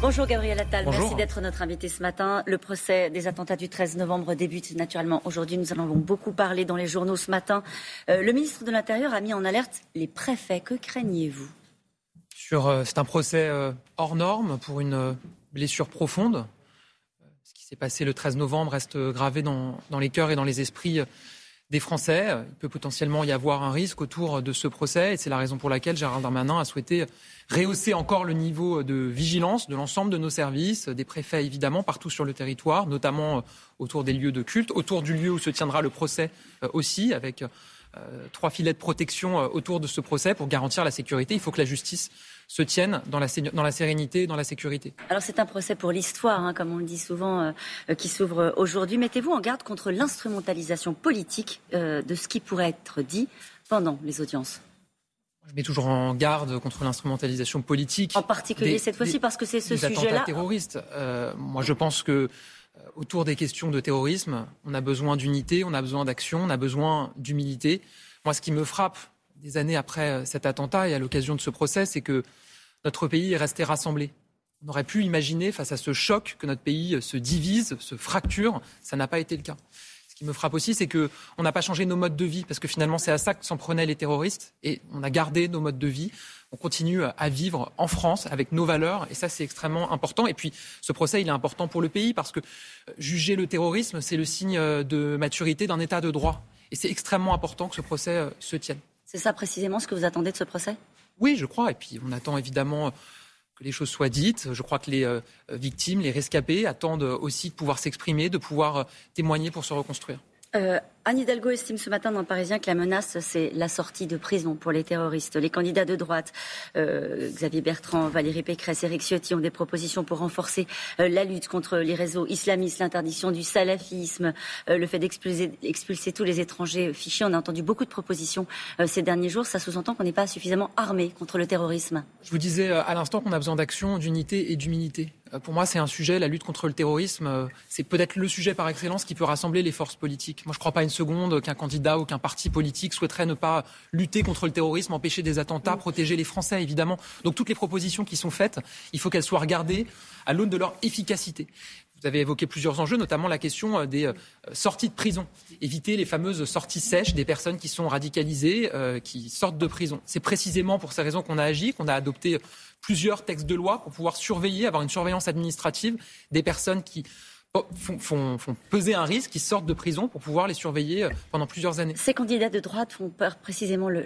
Bonjour Gabriel Attal, merci d'être notre invité ce matin. Le procès des attentats du 13 novembre débute naturellement aujourd'hui. Nous en avons beaucoup parlé dans les journaux ce matin. Euh, le ministre de l'Intérieur a mis en alerte les préfets. Que craignez-vous? Euh, C'est un procès euh, hors norme pour une blessure profonde. Ce qui s'est passé le 13 novembre reste gravé dans, dans les cœurs et dans les esprits des Français. Il peut potentiellement y avoir un risque autour de ce procès et c'est la raison pour laquelle Gérard Darmanin a souhaité rehausser encore le niveau de vigilance de l'ensemble de nos services, des préfets évidemment partout sur le territoire, notamment euh, autour des lieux de culte, autour du lieu où se tiendra le procès euh, aussi, avec trois filets de protection autour de ce procès pour garantir la sécurité. Il faut que la justice se tiennent dans la, dans la sérénité et dans la sécurité. Alors c'est un procès pour l'histoire, hein, comme on le dit souvent, euh, euh, qui s'ouvre aujourd'hui. Mettez-vous en garde contre l'instrumentalisation politique euh, de ce qui pourrait être dit pendant les audiences. Je mets toujours en garde contre l'instrumentalisation politique. En particulier cette fois-ci parce que c'est ce sujet-là. terroristes. moi, je pense que autour des questions de terrorisme, on a besoin d'unité, on a besoin d'action, on a besoin d'humilité. Moi, ce qui me frappe des années après cet attentat et à l'occasion de ce procès, c'est que notre pays est resté rassemblé. On aurait pu imaginer, face à ce choc, que notre pays se divise, se fracture. Ça n'a pas été le cas. Ce qui me frappe aussi, c'est qu'on n'a pas changé nos modes de vie, parce que finalement, c'est à ça que s'en prenaient les terroristes, et on a gardé nos modes de vie. On continue à vivre en France avec nos valeurs, et ça, c'est extrêmement important. Et puis, ce procès, il est important pour le pays, parce que euh, juger le terrorisme, c'est le signe de maturité d'un État de droit. Et c'est extrêmement important que ce procès euh, se tienne. C'est ça précisément ce que vous attendez de ce procès? Oui, je crois. Et puis on attend évidemment que les choses soient dites. Je crois que les euh, victimes, les rescapés attendent aussi de pouvoir s'exprimer, de pouvoir euh, témoigner pour se reconstruire. Euh, Anne Hidalgo estime ce matin dans le Parisien que la menace, c'est la sortie de prison pour les terroristes. Les candidats de droite, euh, Xavier Bertrand, Valérie Pécresse, Éric Ciotti, ont des propositions pour renforcer euh, la lutte contre les réseaux islamistes, l'interdiction du salafisme, le fait d'expulser tous les étrangers fichés. On a entendu beaucoup de propositions ces derniers jours. Ça sous-entend qu'on n'est pas suffisamment armé contre le terrorisme. Je vous disais à l'instant qu'on a besoin d'action, d'unité et d'humilité. Euh, pour moi, c'est un sujet, la lutte contre le terrorisme, euh, c'est peut-être le sujet par excellence qui peut rassembler les forces politiques. Moi, je ne crois pas seconde qu'un candidat ou qu'un parti politique souhaiterait ne pas lutter contre le terrorisme, empêcher des attentats, protéger les Français, évidemment. Donc toutes les propositions qui sont faites, il faut qu'elles soient regardées à l'aune de leur efficacité. Vous avez évoqué plusieurs enjeux, notamment la question euh, des sorties de prison. Éviter les fameuses sorties sèches des personnes qui sont radicalisées, qui sortent de prison. C'est précisément pour ces raisons qu'on a agi, qu'on a adopté plusieurs textes de loi pour pouvoir surveiller, avoir une surveillance administrative des personnes qui Font, peser un risque, qui sortent de prison pour pouvoir les surveiller euh, pendant plusieurs années. Ces candidats de droite font peur précisément le,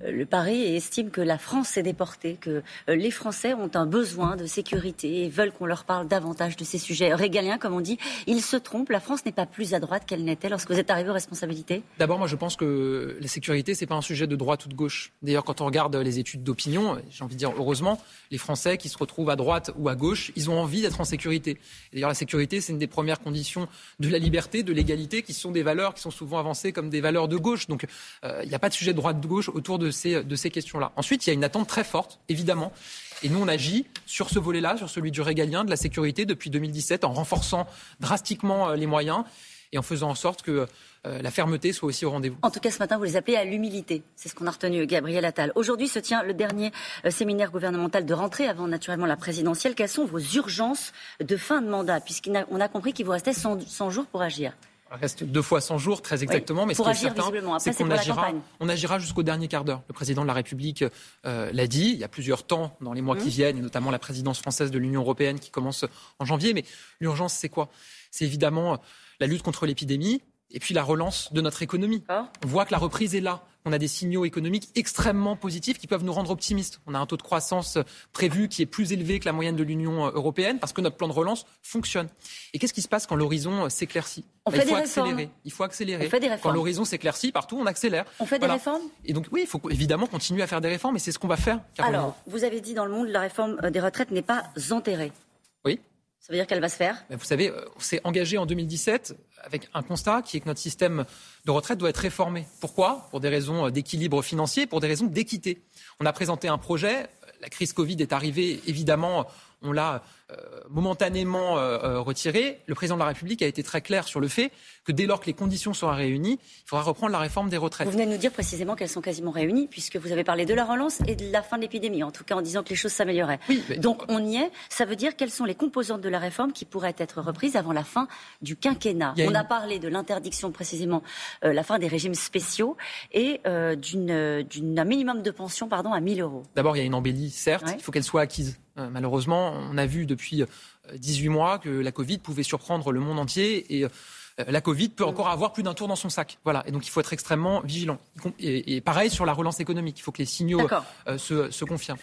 le, pari et estiment que la France s'est déportée, que euh, les Français ont un besoin de sécurité et veulent qu'on leur parle davantage de ces sujets régaliens, comme on dit. Ils se trompent, la France n'est pas plus à droite qu'elle n'était lorsque vous êtes arrivé aux responsabilités D'abord, moi je pense que la sécurité, ce n'est pas un sujet de droite ou de gauche. D'ailleurs, quand on regarde les études d'opinion, j'ai envie de dire heureusement, les Français qui se retrouvent à droite ou à gauche, ils ont envie d'être en sécurité. D'ailleurs, la sécurité, c'est une des premières conditions de la liberté, de l'égalité, qui sont des valeurs qui sont souvent avancées comme des valeurs de gauche. Donc euh, il n'y a pas de sujet de droite-gauche autour de ces, de ces questions-là. Ensuite, il y a une attente très forte, évidemment. Et nous, on agit sur ce volet-là, sur celui du régalien, de la sécurité, depuis 2017, en renforçant drastiquement euh, les moyens et en faisant en sorte que euh, la fermeté soit aussi au rendez-vous. En tout cas, ce matin, vous les appelez à l'humilité. C'est ce qu'on a retenu, Gabriel Attal. Aujourd'hui se tient le dernier euh, séminaire gouvernemental de rentrée avant naturellement la présidentielle. Quelles sont vos urgences de fin de mandat? Puisqu'on a, a compris qu'il vous restait 100, jours pour agir. Il reste deux fois 100 jours, très exactement. mais ce qui est certain, c'est qu'on agira, on agira jusqu'au dernier quart d'heure. Le président de la République euh, l'a dit. Il y a plusieurs temps dans les mois qui mmh. viennent, et notamment la présidence française de l'Union européenne qui commence en janvier. Mais l'urgence, c'est quoi? C'est évidemment la lutte contre l'épidémie, et puis la relance de notre économie. On voit que la reprise est là. On a des signaux économiques extrêmement positifs qui peuvent nous rendre optimistes. On a un taux de croissance prévu qui est plus élevé que la moyenne de l'Union européenne parce que notre plan de relance fonctionne. Et qu'est-ce qui se passe quand l'horizon s'éclaircit? On bah, fait il faut des accélérer. Il faut accélérer. On fait des réformes. Quand l'horizon s'éclaircit partout, on accélère. On fait des réformes? Et donc oui, il faut évidemment continuer à faire des réformes, et c'est ce qu'on va faire. Alors, vous avez dit dans le monde, la réforme euh, des retraites n'est pas enterrée. Oui. Ça veut dire qu'elle va se faire Vous savez, euh, on s'est engagé en 2017 avec un constat qui est que notre système de retraite doit être réformé. Pourquoi? Pour des raisons euh, d'équilibre financier, pour des raisons d'équité. On a présenté un projet. La crise Covid est arrivée, évidemment. on l'a momentanément euh, euh, retiré. Le président de la République a été très clair sur le fait que dès lors que les conditions seront réunies, il faudra reprendre la réforme des retraites. Vous venez de nous dire précisément qu'elles sont quasiment réunies, puisque vous avez parlé de la relance et de la fin de l'épidémie, en tout cas en disant que les choses s'amélioraient. Donc on y est. Ça veut dire quelles sont les composantes de la réforme qui pourraient être reprises avant la fin du quinquennat? On a parlé de l'interdiction précisément, la fin des régimes spéciaux et d'un minimum de pension pardon, à 1000 euros. D'abord, il y a une embellie, certes, il faut qu'elle soit acquise. Euh, malheureusement, on a vu depuis 18 euh, mois que la Covid pouvait surprendre le monde entier et euh, la Covid peut encore avoir plus d'un tour dans son sac. Voilà. Et donc il faut être extrêmement vigilant. Et, pareil sur la relance économique. Il faut que les signaux se, se, confirment.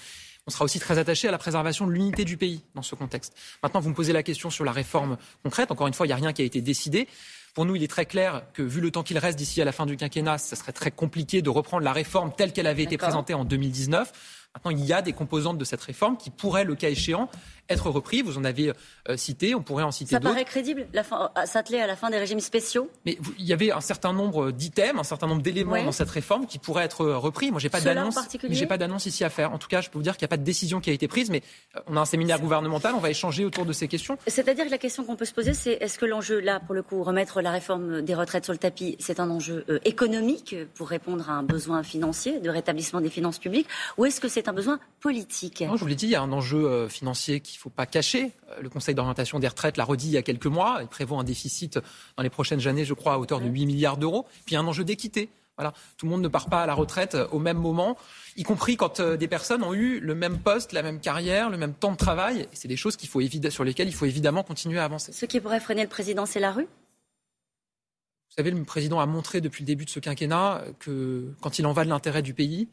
On sera aussi très attaché à la préservation de l'unité du pays dans ce contexte. Maintenant, vous me posez la question sur la réforme concrète. Encore une fois, il n'y a rien qui a été décidé. Pour nous, il est très clair que, vu le temps qu'il reste d'ici à la fin du quinquennat, ce serait très compliqué de reprendre la réforme telle qu'elle avait été présentée en 2019. Maintenant, il y a des composantes de cette réforme qui pourraient, le cas échéant, être repris. Vous en avez euh, cité, on pourrait en citer d'autres. Ça paraît crédible, euh, s'atteler à la fin des régimes spéciaux? Mais il y avait un certain nombre d'items, un certain nombre d'éléments dans cette réforme qui pourraient être euh, repris. Moi, j'ai pas d'annonce. J'ai pas d'annonce ici à faire. En tout cas, je peux vous dire qu'il n'y a pas de décision qui a été prise, mais on a un séminaire gouvernemental, on va échanger autour de ces questions. C'est-à-dire que la question qu'on peut se poser, c'est est-ce que l'enjeu, là, pour le coup, remettre la réforme des retraites sur le tapis, c'est un enjeu économique pour répondre à un besoin financier de rétablissement des finances publiques, ou est-ce que c'est un besoin politique? Non, Je vous l'ai dit, il y a un enjeu financier qu'il ne faut pas cacher. Euh, le Conseil d'orientation des retraites l'a redit il y a quelques mois. Il prévoit un déficit dans les prochaines années, je crois, à hauteur de 8 milliards d'euros. Puis il un enjeu d'équité. Voilà. Tout le monde ne part pas à la retraite euh, au même moment, y compris quand euh, des personnes ont eu le même poste, la même carrière, le même temps de travail. C'est des choses qu'il faut sur lesquelles il faut évidemment continuer à avancer. Ce qui pourrait freiner le président, c'est la rue? Vous savez, le président a montré depuis le début de ce quinquennat que quand il en va de l'intérêt du pays,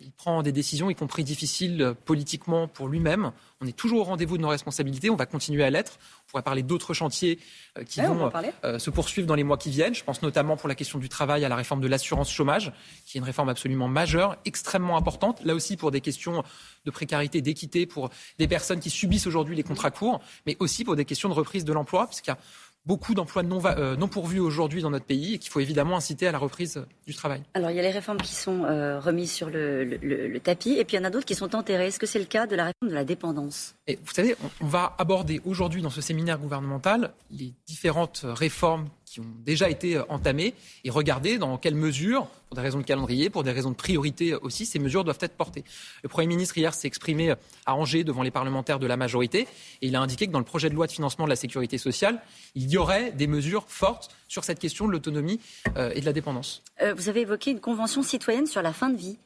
il prend des décisions, y compris difficiles euh, politiquement pour lui-même. On est toujours au rendez-vous de nos responsabilités. On va continuer à l'être. On pourrait parler d'autres chantiers euh, qui vont euh, se poursuivre dans les mois qui viennent. Je pense notamment pour la question du travail à la réforme de l'assurance chômage, qui est une réforme absolument majeure, extrêmement importante. Là aussi pour des questions de précarité, d'équité, pour des personnes qui subissent aujourd'hui les contrats courts, mais aussi pour des questions de reprise de l'emploi, puisqu'il y a beaucoup d'emplois non, euh, non, pourvus aujourd'hui dans notre pays et qu'il faut évidemment inciter à la reprise du travail. Alors il y a les réformes qui sont euh, remises sur le, tapis et puis il y en a d'autres qui sont enterrées. Est-ce que c'est le cas de la réforme de la dépendance? Et Vous savez, on va aborder aujourd'hui dans ce séminaire gouvernemental les différentes réformes qui ont déjà été euh, entamées et regarder dans quelle mesure, pour des raisons de calendrier, pour des raisons de priorité aussi, ces mesures doivent être portées. Le Premier ministre hier s'est exprimé euh, à Angers devant les parlementaires de la majorité et il a indiqué que dans le projet de loi de financement de la sécurité sociale, il y aurait des mesures fortes sur cette question de l'autonomie euh, et de la dépendance. vous avez évoqué une convention citoyenne sur la fin de vie.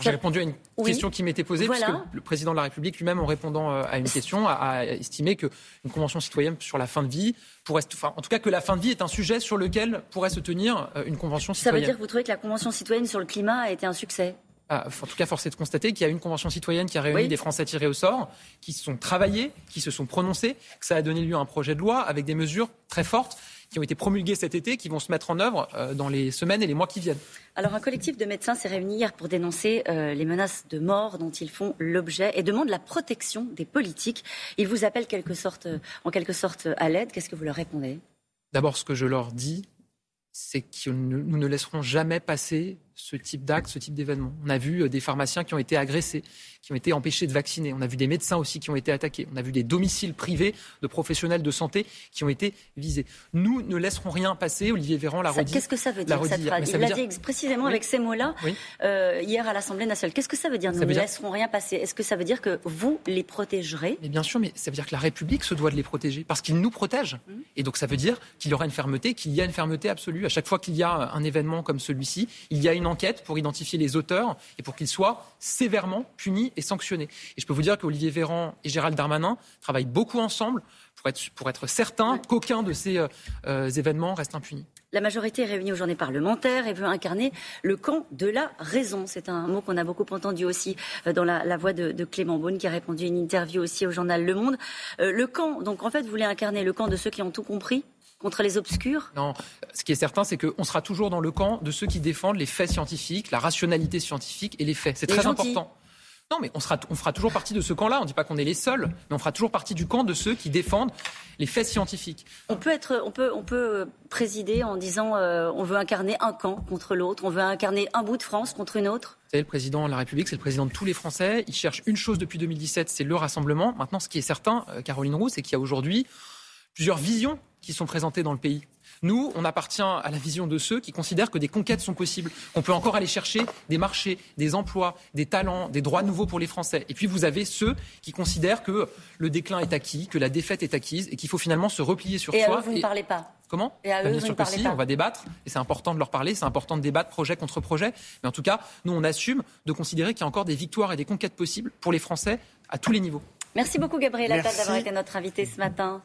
J'ai répondu à une question qui m'était posée, puisque le président de la République lui-même, en répondant euh, à une question, a, estimé qu'une convention citoyenne sur la fin de vie pourrait, enfin, en tout cas, que la fin de vie est un sujet sur lequel pourrait se tenir euh, une convention citoyenne. Ça veut dire que vous trouvez que la convention citoyenne sur le climat a été un succès? Ah, en tout cas, force est de constater qu'il y a une convention citoyenne qui a réuni des Français tirés au sort, qui se sont travaillés, qui se sont prononcés, que ça a donné lieu à un projet de loi avec des mesures très fortes qui ont été promulguées cet été, qui vont se mettre en œuvre euh, dans les semaines et les mois qui viennent. Alors, un collectif de médecins s'est réuni hier pour dénoncer euh, les menaces de mort dont ils font l'objet et demande la protection des politiques. Ils vous appellent quelque sorte, en quelque sorte à l'aide. Qu'est-ce que vous leur répondez? D'abord, ce que je leur dis, c'est que nous ne laisserons jamais passer ce type d'acte, ce type d'événement. On a vu euh, des pharmaciens qui ont été agressés, qui ont été empêchés de vacciner. On a vu des médecins aussi qui ont été attaqués. On a vu des domiciles privés de professionnels de santé qui ont été visés. Nous ne laisserons rien passer. Olivier Véran l'a redit. Qu'est-ce que ça veut dire cette phrase Il l'a dit précisément avec ces mots-là euh, hier à l'Assemblée nationale. Qu'est-ce que ça veut dire Nous ne laisserons rien passer. Est-ce que ça veut dire que vous les protégerez? Mais bien sûr, mais ça veut dire que la République se doit de les protéger parce qu'ils nous protègent. Mmh. Et donc ça veut dire qu'il y aura une fermeté, qu'il y a une fermeté absolue. À chaque fois qu'il y a un événement comme celui-ci, il y a une enquête pour identifier les auteurs et pour qu'ils soient sévèrement punis et sanctionnés. Et je peux vous dire qu'Olivier Véran et Gérald Darmanin travaillent beaucoup ensemble pour être, pour être certains qu'aucun de ces euh, euh, événements reste impuni. La majorité est réunie aux journées parlementaires et veut incarner le camp de la raison. C'est un mot qu'on a beaucoup entendu aussi euh, dans la, voix de, Clément Beaune qui a répondu à une interview aussi au journal Le Monde. le camp, donc en fait, vous voulez incarner le camp de ceux qui ont tout compris contre les obscurs? Non, ce qui est certain, c'est qu'on sera toujours dans le camp de ceux qui défendent les faits scientifiques, la rationalité scientifique et les faits. C'est très important. Non, mais on, sera, on fera toujours partie de ce camp-là. On ne dit pas qu'on est les seuls, mais on fera toujours partie du camp de ceux qui défendent les faits scientifiques. On peut, être, on peut, on peut présider en disant euh, on veut incarner un camp contre l'autre, on veut incarner un bout de France contre une autre? Vous savez, le président de la République, c'est le président de tous les Français. Il cherche une chose depuis 2017, c'est le rassemblement. Maintenant, ce qui est certain, euh, Caroline Roux, c'est qu'il y a aujourd'hui plusieurs visions qui sont présentées dans le pays. Nous, on appartient à la vision de ceux qui considèrent que des conquêtes sont possibles, qu'on peut encore aller chercher des marchés, des emplois, des talents, des droits nouveaux pour les Français. Et puis vous avez ceux qui considèrent que le déclin est acquis, que la défaite est acquise et qu'il faut finalement se replier sur et soi. À eux, vous ne parlez pas Comment et à bah, eux, Bien vous sûr ne que si, pas. on va débattre et c'est important de leur parler, c'est important de débattre projet contre projet. Mais en tout cas, nous, on assume de considérer qu'il y a encore des victoires et des conquêtes possibles pour les Français à tous les niveaux. Merci beaucoup Gabriel Attal d'avoir été notre invité ce matin.